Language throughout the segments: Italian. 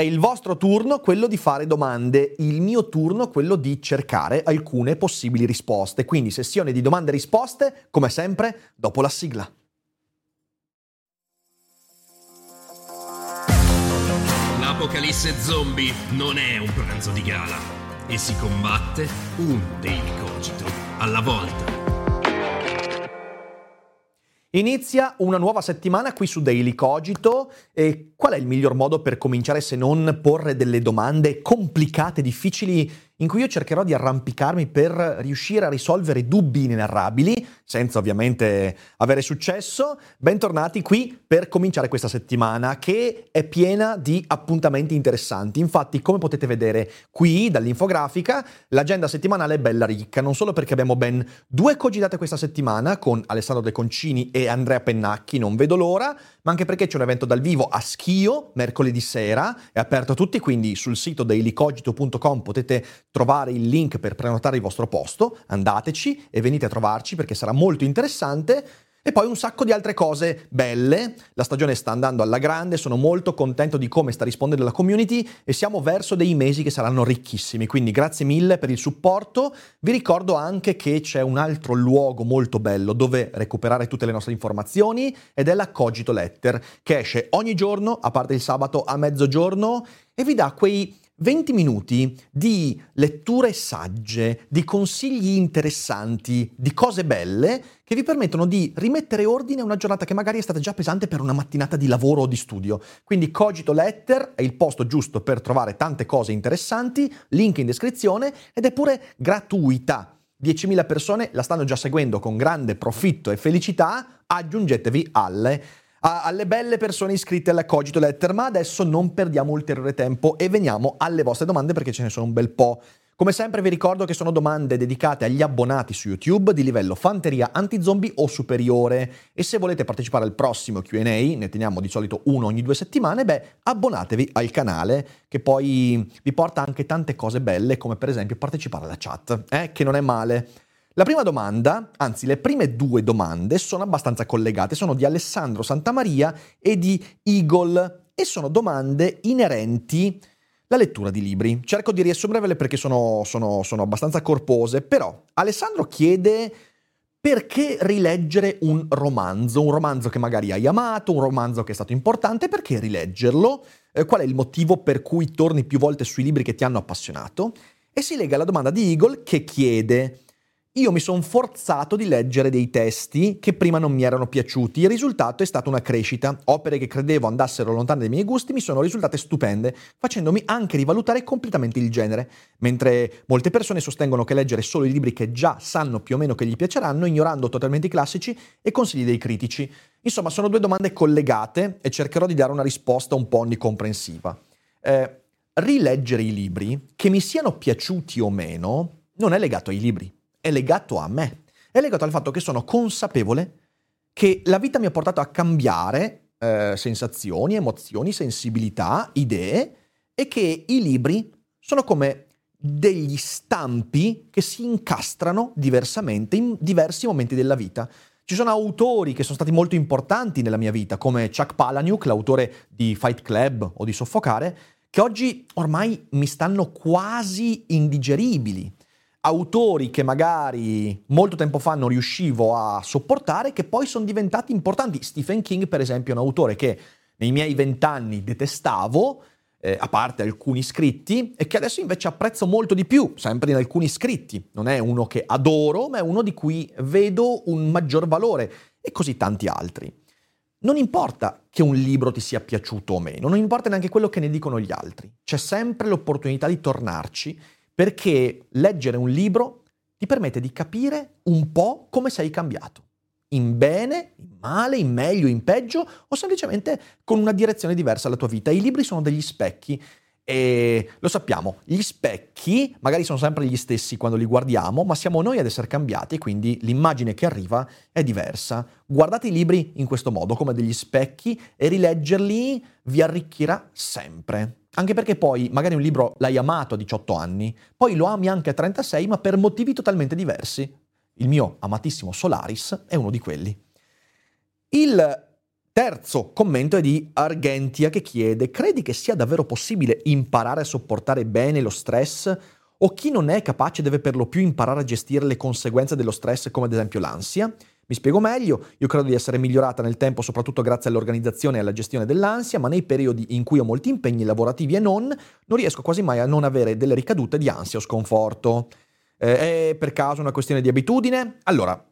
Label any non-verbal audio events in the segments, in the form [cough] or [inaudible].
È il vostro turno quello di fare domande, il mio turno quello di cercare alcune possibili risposte. Quindi sessione di domande e risposte, come sempre, dopo la sigla. L'apocalisse zombie non è un pranzo di gala e si combatte un daily cogito alla volta. Inizia una nuova settimana qui su Daily Cogito. E qual è il miglior modo per cominciare se non porre delle domande complicate, difficili in cui io cercherò di arrampicarmi per riuscire a risolvere dubbi inenarrabili, senza ovviamente avere successo. Bentornati qui per cominciare questa settimana che è piena di appuntamenti interessanti. Infatti, come potete vedere qui dall'infografica, l'agenda settimanale è bella ricca, non solo perché abbiamo ben due cogitate questa settimana con Alessandro De Concini e Andrea Pennacchi, non vedo l'ora, ma anche perché c'è un evento dal vivo a Schio mercoledì sera, è aperto a tutti, quindi sul sito dailycogito.com potete trovare il link per prenotare il vostro posto, andateci e venite a trovarci perché sarà molto interessante. E poi un sacco di altre cose belle. La stagione sta andando alla grande, sono molto contento di come sta rispondendo la community e siamo verso dei mesi che saranno ricchissimi. Quindi grazie mille per il supporto. Vi ricordo anche che c'è un altro luogo molto bello dove recuperare tutte le nostre informazioni ed è la Cogito Letter, che esce ogni giorno, a parte il sabato a mezzogiorno, e vi dà quei 20 minuti di letture sagge, di consigli interessanti, di cose belle che vi permettono di rimettere ordine a una giornata che magari è stata già pesante per una mattinata di lavoro o di studio. Quindi Cogito Letter è il posto giusto per trovare tante cose interessanti, link in descrizione ed è pure gratuita. 10.000 persone la stanno già seguendo con grande profitto e felicità, aggiungetevi alle alle belle persone iscritte alla Cogito Letter, ma adesso non perdiamo ulteriore tempo e veniamo alle vostre domande perché ce ne sono un bel po'. Come sempre vi ricordo che sono domande dedicate agli abbonati su YouTube di livello fanteria anti-zombie o superiore e se volete partecipare al prossimo Q&A, ne teniamo di solito uno ogni due settimane, beh, abbonatevi al canale che poi vi porta anche tante cose belle come per esempio partecipare alla chat, eh, che non è male. La prima domanda, anzi le prime due domande, sono abbastanza collegate, sono di Alessandro Santamaria e di Eagle e sono domande inerenti alla lettura di libri. Cerco di riassumervele perché sono, sono, sono abbastanza corpose, però Alessandro chiede perché rileggere un romanzo, un romanzo che magari hai amato, un romanzo che è stato importante, perché rileggerlo? Eh, qual è il motivo per cui torni più volte sui libri che ti hanno appassionato? E si lega alla domanda di Eagle che chiede io mi sono forzato di leggere dei testi che prima non mi erano piaciuti. Il risultato è stata una crescita. Opere che credevo andassero lontane dai miei gusti mi sono risultate stupende, facendomi anche rivalutare completamente il genere. Mentre molte persone sostengono che leggere solo i libri che già sanno più o meno che gli piaceranno, ignorando totalmente i classici e consigli dei critici. Insomma, sono due domande collegate e cercherò di dare una risposta un po' onnicomprensiva. Eh, rileggere i libri, che mi siano piaciuti o meno, non è legato ai libri è legato a me, è legato al fatto che sono consapevole che la vita mi ha portato a cambiare eh, sensazioni, emozioni, sensibilità, idee e che i libri sono come degli stampi che si incastrano diversamente in diversi momenti della vita. Ci sono autori che sono stati molto importanti nella mia vita, come Chuck Palahniuk, l'autore di Fight Club o di Soffocare, che oggi ormai mi stanno quasi indigeribili autori che magari molto tempo fa non riuscivo a sopportare, che poi sono diventati importanti. Stephen King, per esempio, è un autore che nei miei vent'anni detestavo, eh, a parte alcuni scritti, e che adesso invece apprezzo molto di più, sempre in alcuni scritti. Non è uno che adoro, ma è uno di cui vedo un maggior valore, e così tanti altri. Non importa che un libro ti sia piaciuto o meno, non importa neanche quello che ne dicono gli altri, c'è sempre l'opportunità di tornarci perché leggere un libro ti permette di capire un po' come sei cambiato. in bene, in male, in meglio, in peggio o semplicemente con una direzione diversa alla tua vita. I libri sono degli specchi e lo sappiamo, gli specchi magari sono sempre gli stessi quando li guardiamo, ma siamo noi ad essere cambiati e quindi l'immagine che arriva è diversa. Guardate i libri in questo modo, come degli specchi, e rileggerli vi arricchirà sempre. Anche perché poi magari un libro l'hai amato a 18 anni, poi lo ami anche a 36, ma per motivi totalmente diversi. Il mio amatissimo Solaris è uno di quelli. Il terzo commento è di Argentia che chiede: Credi che sia davvero possibile imparare a sopportare bene lo stress? O chi non è capace deve per lo più imparare a gestire le conseguenze dello stress, come ad esempio l'ansia? Mi spiego meglio, io credo di essere migliorata nel tempo soprattutto grazie all'organizzazione e alla gestione dell'ansia, ma nei periodi in cui ho molti impegni lavorativi e non, non riesco quasi mai a non avere delle ricadute di ansia o sconforto. Eh, è per caso una questione di abitudine? Allora,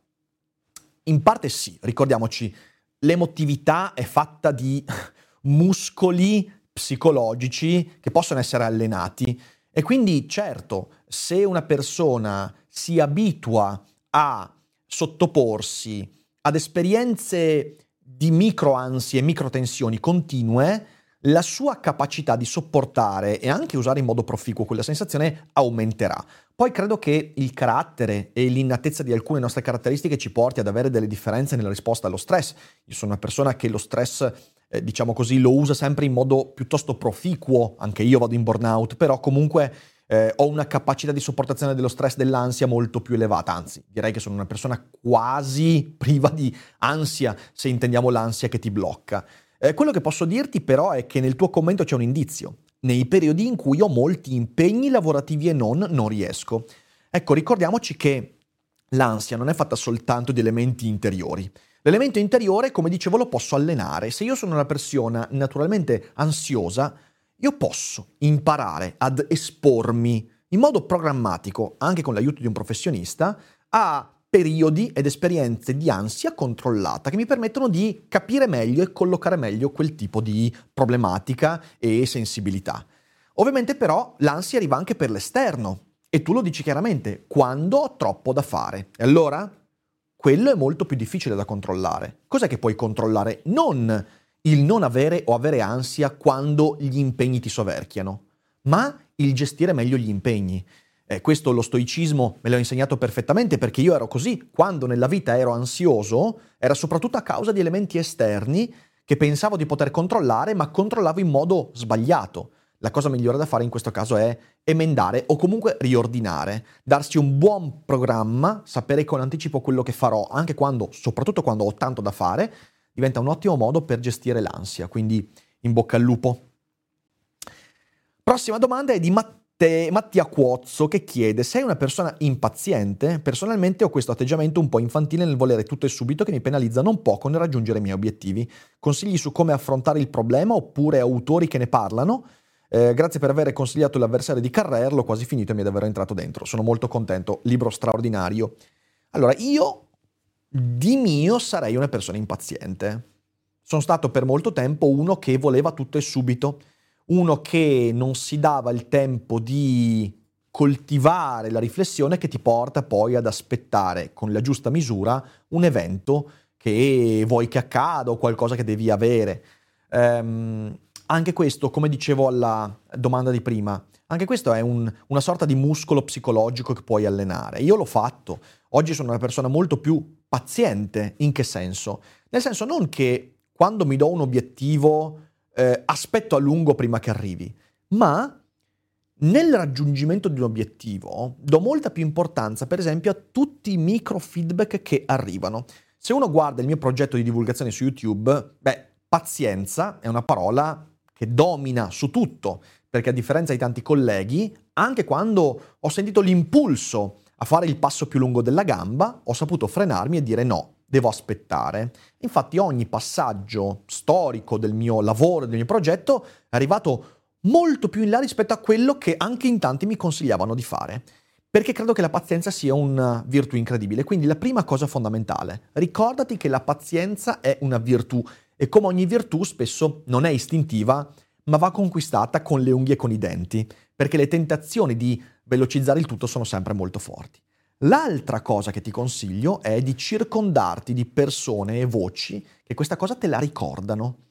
in parte sì, ricordiamoci, l'emotività è fatta di [laughs] muscoli psicologici che possono essere allenati e quindi certo, se una persona si abitua a sottoporsi ad esperienze di microansie e microtensioni continue, la sua capacità di sopportare e anche usare in modo proficuo quella sensazione aumenterà. Poi credo che il carattere e l'innatezza di alcune nostre caratteristiche ci porti ad avere delle differenze nella risposta allo stress. Io sono una persona che lo stress, eh, diciamo così, lo usa sempre in modo piuttosto proficuo, anche io vado in burnout, però comunque eh, ho una capacità di sopportazione dello stress, dell'ansia molto più elevata, anzi direi che sono una persona quasi [laughs] priva di ansia, se intendiamo l'ansia che ti blocca. Eh, quello che posso dirti però è che nel tuo commento c'è un indizio. Nei periodi in cui ho molti impegni lavorativi e non, non riesco. Ecco, ricordiamoci che l'ansia non è fatta soltanto di elementi interiori. L'elemento interiore, come dicevo, lo posso allenare. Se io sono una persona naturalmente ansiosa, io posso imparare ad espormi in modo programmatico, anche con l'aiuto di un professionista, a periodi ed esperienze di ansia controllata che mi permettono di capire meglio e collocare meglio quel tipo di problematica e sensibilità. Ovviamente però l'ansia arriva anche per l'esterno e tu lo dici chiaramente, quando ho troppo da fare. E allora quello è molto più difficile da controllare. Cos'è che puoi controllare? Non il non avere o avere ansia quando gli impegni ti soverchiano, ma il gestire meglio gli impegni. Eh, questo lo stoicismo me l'ho insegnato perfettamente perché io ero così. Quando nella vita ero ansioso, era soprattutto a causa di elementi esterni che pensavo di poter controllare, ma controllavo in modo sbagliato. La cosa migliore da fare in questo caso è emendare o comunque riordinare, darsi un buon programma, sapere con anticipo quello che farò, anche quando, soprattutto quando ho tanto da fare, diventa un ottimo modo per gestire l'ansia. Quindi in bocca al lupo. Prossima domanda è di Matteo. Mattia Cuozzo che chiede: Sei una persona impaziente? Personalmente ho questo atteggiamento un po' infantile nel volere tutto e subito che mi penalizza non poco nel raggiungere i miei obiettivi. Consigli su come affrontare il problema oppure autori che ne parlano? Eh, grazie per aver consigliato l'avversario di Carrer, l'ho quasi finito e mi è davvero entrato dentro. Sono molto contento, libro straordinario. Allora, io di mio sarei una persona impaziente. Sono stato per molto tempo uno che voleva tutto e subito uno che non si dava il tempo di coltivare la riflessione che ti porta poi ad aspettare con la giusta misura un evento che vuoi che accada o qualcosa che devi avere. Um, anche questo, come dicevo alla domanda di prima, anche questo è un, una sorta di muscolo psicologico che puoi allenare. Io l'ho fatto. Oggi sono una persona molto più paziente. In che senso? Nel senso non che quando mi do un obiettivo eh, aspetto a lungo prima che arrivi, ma nel raggiungimento di un obiettivo do molta più importanza, per esempio, a tutti i micro feedback che arrivano. Se uno guarda il mio progetto di divulgazione su YouTube, beh, pazienza è una parola che domina su tutto, perché a differenza di tanti colleghi, anche quando ho sentito l'impulso a fare il passo più lungo della gamba, ho saputo frenarmi e dire no, devo aspettare. Infatti ogni passaggio storico del mio lavoro, del mio progetto, è arrivato molto più in là rispetto a quello che anche in tanti mi consigliavano di fare. Perché credo che la pazienza sia una virtù incredibile. Quindi la prima cosa fondamentale, ricordati che la pazienza è una virtù e come ogni virtù spesso non è istintiva, ma va conquistata con le unghie e con i denti, perché le tentazioni di velocizzare il tutto sono sempre molto forti. L'altra cosa che ti consiglio è di circondarti di persone e voci che questa cosa te la ricordano.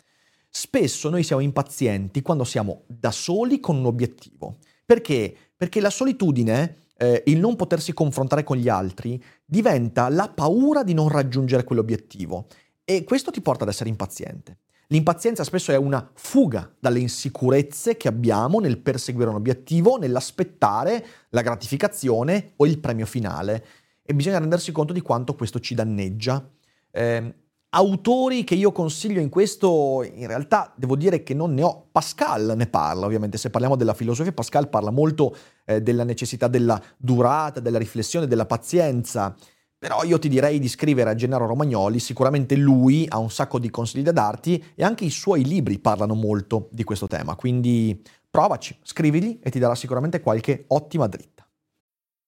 Spesso noi siamo impazienti quando siamo da soli con un obiettivo. Perché? Perché la solitudine, eh, il non potersi confrontare con gli altri, diventa la paura di non raggiungere quell'obiettivo. E questo ti porta ad essere impaziente. L'impazienza spesso è una fuga dalle insicurezze che abbiamo nel perseguire un obiettivo, nell'aspettare la gratificazione o il premio finale. E bisogna rendersi conto di quanto questo ci danneggia. Eh, autori che io consiglio in questo, in realtà devo dire che non ne ho. Pascal ne parla, ovviamente, se parliamo della filosofia, Pascal parla molto eh, della necessità della durata, della riflessione, della pazienza. Però io ti direi di scrivere a Gennaro Romagnoli, sicuramente lui ha un sacco di consigli da darti e anche i suoi libri parlano molto di questo tema, quindi provaci, scrivili e ti darà sicuramente qualche ottima dritta.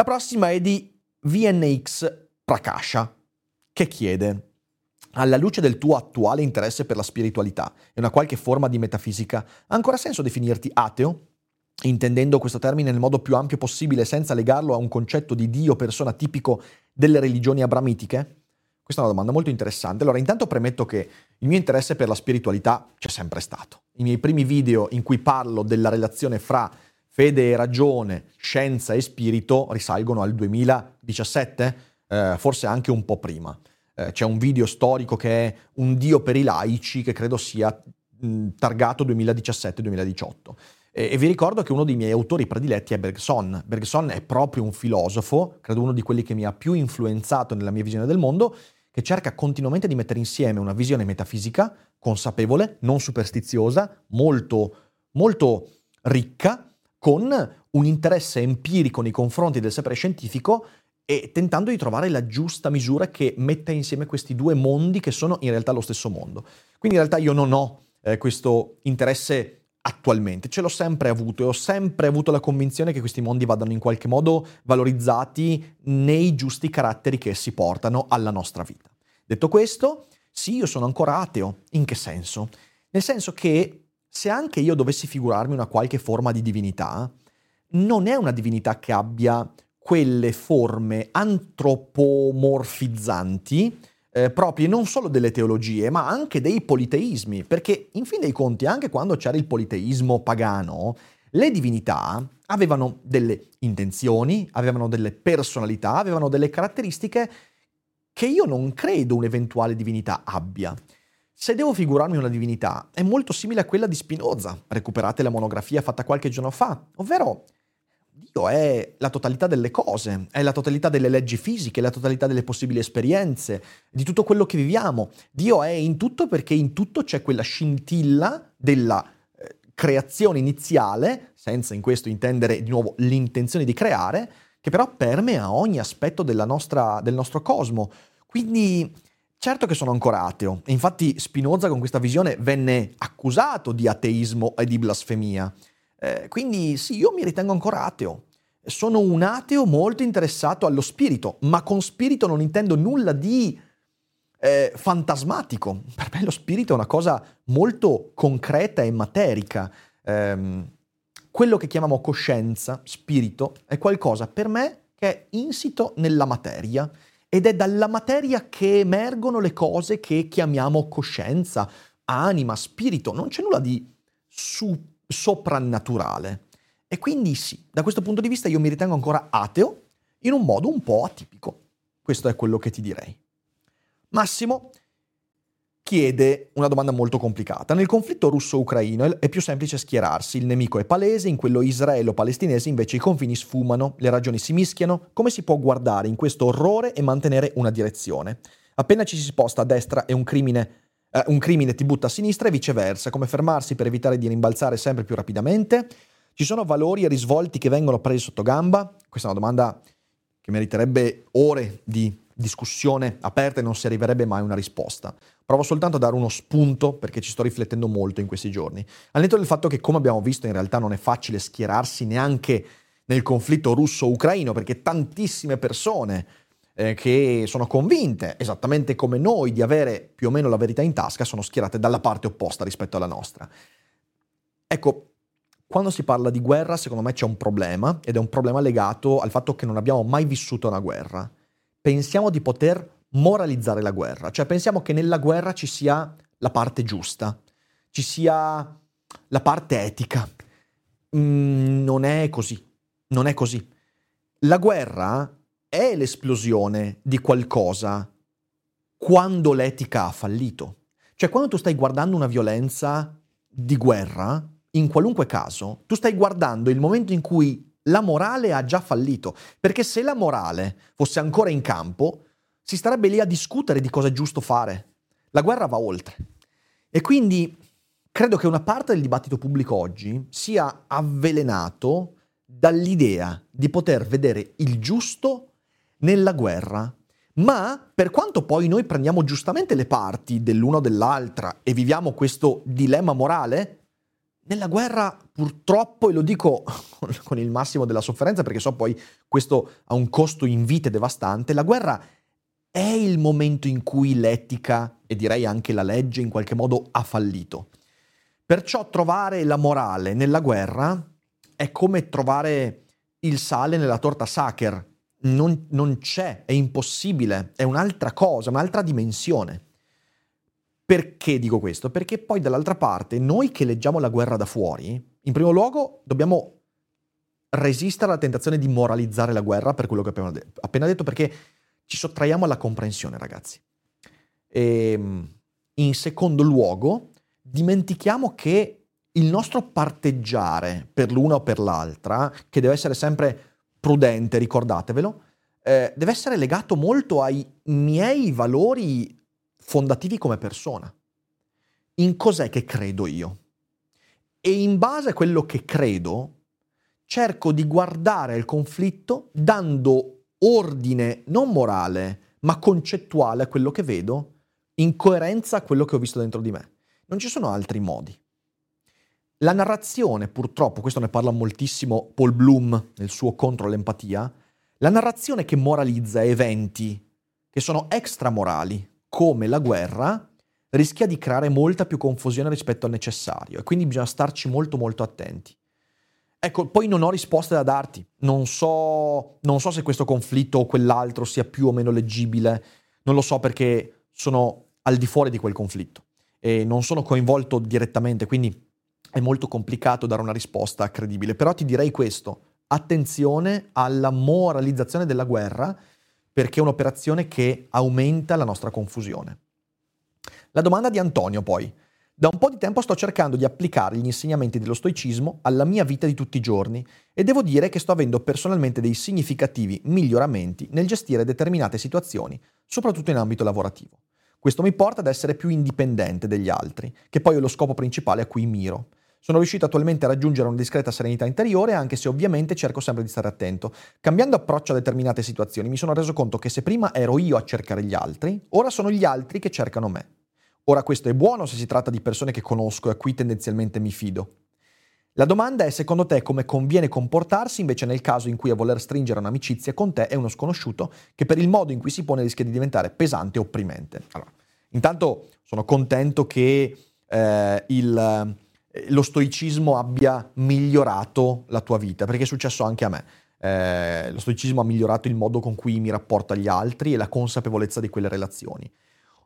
La prossima è di VNX Prakasha, che chiede alla luce del tuo attuale interesse per la spiritualità e una qualche forma di metafisica, ha ancora senso definirti ateo? Intendendo questo termine nel modo più ampio possibile senza legarlo a un concetto di Dio persona tipico delle religioni abramitiche? Questa è una domanda molto interessante. Allora, intanto premetto che il mio interesse per la spiritualità c'è sempre stato. I miei primi video in cui parlo della relazione fra fede e ragione, scienza e spirito risalgono al 2017, eh, forse anche un po' prima. Eh, c'è un video storico che è Un Dio per i laici, che credo sia mh, targato 2017-2018. E, e, vi ricordo che uno dei miei autori prediletti è Bergson. Bergson è proprio un filosofo, credo uno di quelli che mi ha più influenzato nella mia visione del mondo, che cerca continuamente di mettere insieme una visione metafisica consapevole, non superstiziosa, molto, molto ricca, con un interesse empirico nei confronti del sapere scientifico e tentando di trovare la giusta misura che metta insieme questi due mondi che sono in realtà lo stesso mondo. Quindi in realtà io non ho eh, questo interesse attualmente, ce l'ho sempre avuto e ho sempre avuto la convinzione che questi mondi vadano in qualche modo valorizzati nei giusti caratteri che essi portano alla nostra vita. Detto questo, sì, io sono ancora ateo. In che senso? Nel senso che se anche io dovessi figurarmi una qualche forma di divinità, non è una divinità che abbia quelle forme antropomorfizzanti eh, proprie non solo delle teologie, ma anche dei politeismi, perché in fin dei conti, anche quando c'era il politeismo pagano, le divinità avevano delle intenzioni, avevano delle personalità, avevano delle caratteristiche che io non credo un'eventuale divinità abbia. Se devo figurarmi una divinità, è molto simile a quella di Spinoza, recuperate la monografia fatta qualche giorno fa, ovvero Dio è la totalità delle cose, è la totalità delle leggi fisiche, la totalità delle possibili esperienze, di tutto quello che viviamo. Dio è in tutto perché in tutto c'è quella scintilla della eh, creazione iniziale, senza in questo intendere di nuovo l'intenzione di creare, che però permea ogni aspetto nostra, del nostro cosmo. Quindi Certo che sono ancora ateo, e infatti Spinoza con questa visione venne accusato di ateismo e di blasfemia. Eh, quindi sì, io mi ritengo ancora ateo. Sono un ateo molto interessato allo spirito, ma con spirito non intendo nulla di eh, fantasmatico. Per me lo spirito è una cosa molto concreta e materica. Eh, quello che chiamiamo coscienza, spirito, è qualcosa per me che è insito nella materia ed è dalla materia che emergono le cose che chiamiamo coscienza, anima, spirito, non c'è nulla di su- soprannaturale. E quindi sì, da questo punto di vista io mi ritengo ancora ateo in un modo un po' atipico. Questo è quello che ti direi. Massimo, chiede una domanda molto complicata. Nel conflitto russo-ucraino è più semplice schierarsi, il nemico è palese, in quello israelo-palestinese invece i confini sfumano, le ragioni si mischiano, come si può guardare in questo orrore e mantenere una direzione? Appena ci si sposta a destra è un crimine, eh, un crimine ti butta a sinistra e viceversa, come fermarsi per evitare di rimbalzare sempre più rapidamente? Ci sono valori e risvolti che vengono presi sotto gamba? Questa è una domanda che meriterebbe ore di discussione aperta e non si arriverebbe mai a una risposta. Provo soltanto a dare uno spunto perché ci sto riflettendo molto in questi giorni. Al netto del fatto che, come abbiamo visto, in realtà non è facile schierarsi neanche nel conflitto russo-ucraino perché tantissime persone eh, che sono convinte, esattamente come noi, di avere più o meno la verità in tasca, sono schierate dalla parte opposta rispetto alla nostra. Ecco, quando si parla di guerra, secondo me c'è un problema ed è un problema legato al fatto che non abbiamo mai vissuto una guerra. Pensiamo di poter moralizzare la guerra, cioè pensiamo che nella guerra ci sia la parte giusta, ci sia la parte etica. Mm, non è così, non è così. La guerra è l'esplosione di qualcosa quando l'etica ha fallito. Cioè quando tu stai guardando una violenza di guerra, in qualunque caso, tu stai guardando il momento in cui la morale ha già fallito, perché se la morale fosse ancora in campo, si starebbe lì a discutere di cosa è giusto fare. La guerra va oltre. E quindi credo che una parte del dibattito pubblico oggi sia avvelenato dall'idea di poter vedere il giusto nella guerra. Ma per quanto poi noi prendiamo giustamente le parti dell'una o dell'altra e viviamo questo dilemma morale, nella guerra purtroppo, e lo dico [laughs] con il massimo della sofferenza perché so poi questo ha un costo in vite devastante, la guerra è il momento in cui l'etica e direi anche la legge in qualche modo ha fallito. Perciò trovare la morale nella guerra è come trovare il sale nella torta Sacher. Non, non c'è, è impossibile, è un'altra cosa, un'altra dimensione. Perché dico questo? Perché poi dall'altra parte noi che leggiamo la guerra da fuori, in primo luogo dobbiamo resistere alla tentazione di moralizzare la guerra per quello che abbiamo appena detto, perché ci sottraiamo alla comprensione, ragazzi. E, ehm, in secondo luogo, dimentichiamo che il nostro parteggiare per l'una o per l'altra, che deve essere sempre prudente, ricordatevelo, eh, deve essere legato molto ai miei valori fondativi come persona. In cos'è che credo io? E in base a quello che credo, cerco di guardare il conflitto dando ordine non morale, ma concettuale a quello che vedo, in coerenza a quello che ho visto dentro di me. Non ci sono altri modi. La narrazione, purtroppo, questo ne parla moltissimo Paul Bloom nel suo contro l'empatia, la narrazione che moralizza eventi che sono extramorali, come la guerra rischia di creare molta più confusione rispetto al necessario e quindi bisogna starci molto molto attenti. Ecco, poi non ho risposte da darti, non so, non so se questo conflitto o quell'altro sia più o meno leggibile, non lo so perché sono al di fuori di quel conflitto e non sono coinvolto direttamente, quindi è molto complicato dare una risposta credibile, però ti direi questo, attenzione alla moralizzazione della guerra perché è un'operazione che aumenta la nostra confusione. La domanda di Antonio poi. Da un po' di tempo sto cercando di applicare gli insegnamenti dello stoicismo alla mia vita di tutti i giorni e devo dire che sto avendo personalmente dei significativi miglioramenti nel gestire determinate situazioni, soprattutto in ambito lavorativo. Questo mi porta ad essere più indipendente degli altri, che poi è lo scopo principale a cui miro. Sono riuscito attualmente a raggiungere una discreta serenità interiore, anche se ovviamente cerco sempre di stare attento. Cambiando approccio a determinate situazioni, mi sono reso conto che se prima ero io a cercare gli altri, ora sono gli altri che cercano me. Ora questo è buono se si tratta di persone che conosco e a cui tendenzialmente mi fido. La domanda è secondo te come conviene comportarsi invece nel caso in cui a voler stringere un'amicizia con te è uno sconosciuto che per il modo in cui si pone rischia di diventare pesante e opprimente. Allora, intanto sono contento che eh, il lo stoicismo abbia migliorato la tua vita, perché è successo anche a me. Eh, lo stoicismo ha migliorato il modo con cui mi rapporto agli altri e la consapevolezza di quelle relazioni.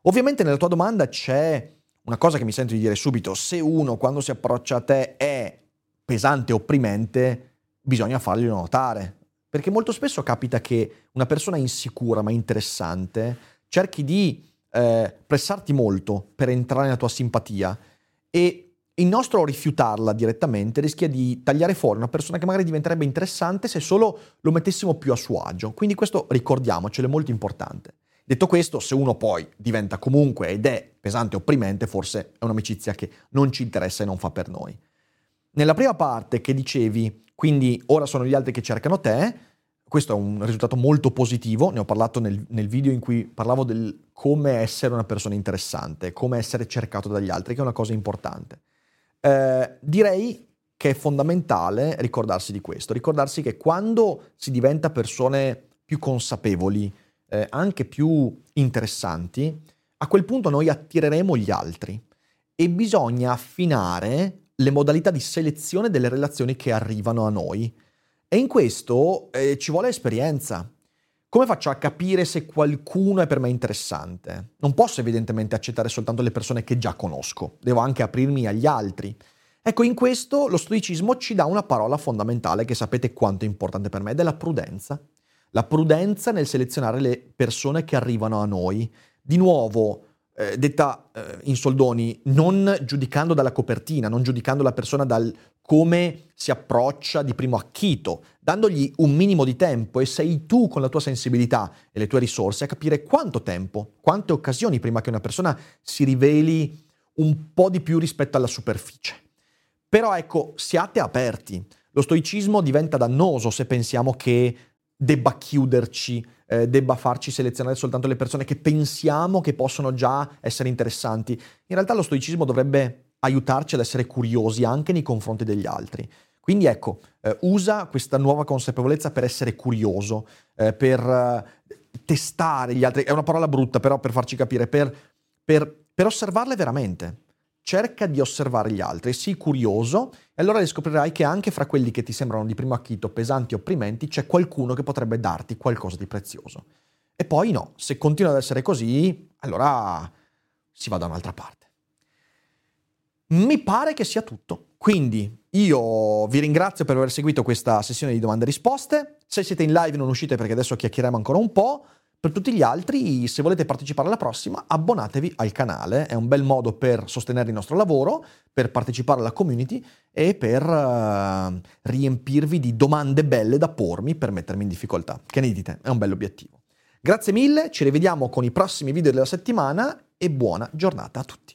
Ovviamente nella tua domanda c'è una cosa che mi sento di dire subito, se uno quando si approccia a te è pesante opprimente, bisogna farglielo notare, perché molto spesso capita che una persona insicura ma interessante cerchi di eh, pressarti molto per entrare nella tua simpatia e il nostro rifiutarla direttamente rischia di tagliare fuori una persona che magari diventerebbe interessante se solo lo mettessimo più a suo agio. Quindi questo ricordiamocelo, è molto importante. Detto questo, se uno poi diventa comunque ed è pesante e opprimente, forse è un'amicizia che non ci interessa e non fa per noi. Nella prima parte che dicevi, quindi ora sono gli altri che cercano te, questo è un risultato molto positivo, ne ho parlato nel, nel video in cui parlavo del come essere una persona interessante, come essere cercato dagli altri, che è una cosa importante. Eh, direi che è fondamentale ricordarsi di questo, ricordarsi che quando si diventa persone più consapevoli, eh, anche più interessanti, a quel punto noi attireremo gli altri e bisogna affinare le modalità di selezione delle relazioni che arrivano a noi. E in questo eh, ci vuole esperienza. Come faccio a capire se qualcuno è per me interessante? Non posso evidentemente accettare soltanto le persone che già conosco, devo anche aprirmi agli altri. Ecco, in questo lo stoicismo ci dà una parola fondamentale che sapete quanto è importante per me, ed è la prudenza. La prudenza nel selezionare le persone che arrivano a noi. Di nuovo, eh, detta eh, in soldoni, non giudicando dalla copertina, non giudicando la persona dal come si approccia di primo acchito, dandogli un minimo di tempo e sei tu con la tua sensibilità e le tue risorse a capire quanto tempo, quante occasioni prima che una persona si riveli un po' di più rispetto alla superficie. Però ecco, siate aperti. Lo stoicismo diventa dannoso se pensiamo che debba chiuderci, eh, debba farci selezionare soltanto le persone che pensiamo che possono già essere interessanti. In realtà lo stoicismo dovrebbe aiutarci ad essere curiosi anche nei confronti degli altri. Quindi ecco, eh, usa questa nuova consapevolezza per essere curioso, eh, per eh, testare gli altri, è una parola brutta però per farci capire, per, per, per osservarle veramente cerca di osservare gli altri, sii curioso e allora scoprirai che anche fra quelli che ti sembrano di primo acchito pesanti o opprimenti c'è qualcuno che potrebbe darti qualcosa di prezioso. E poi no, se continua ad essere così, allora si va da un'altra parte. Mi pare che sia tutto. Quindi io vi ringrazio per aver seguito questa sessione di domande e risposte. Se siete in live non uscite perché adesso chiacchieriamo ancora un po'. Per tutti gli altri, se volete partecipare alla prossima, abbonatevi al canale, è un bel modo per sostenere il nostro lavoro, per partecipare alla community e per uh, riempirvi di domande belle da pormi per mettermi in difficoltà. Che ne dite? È un bell'obiettivo. Grazie mille, ci rivediamo con i prossimi video della settimana e buona giornata a tutti.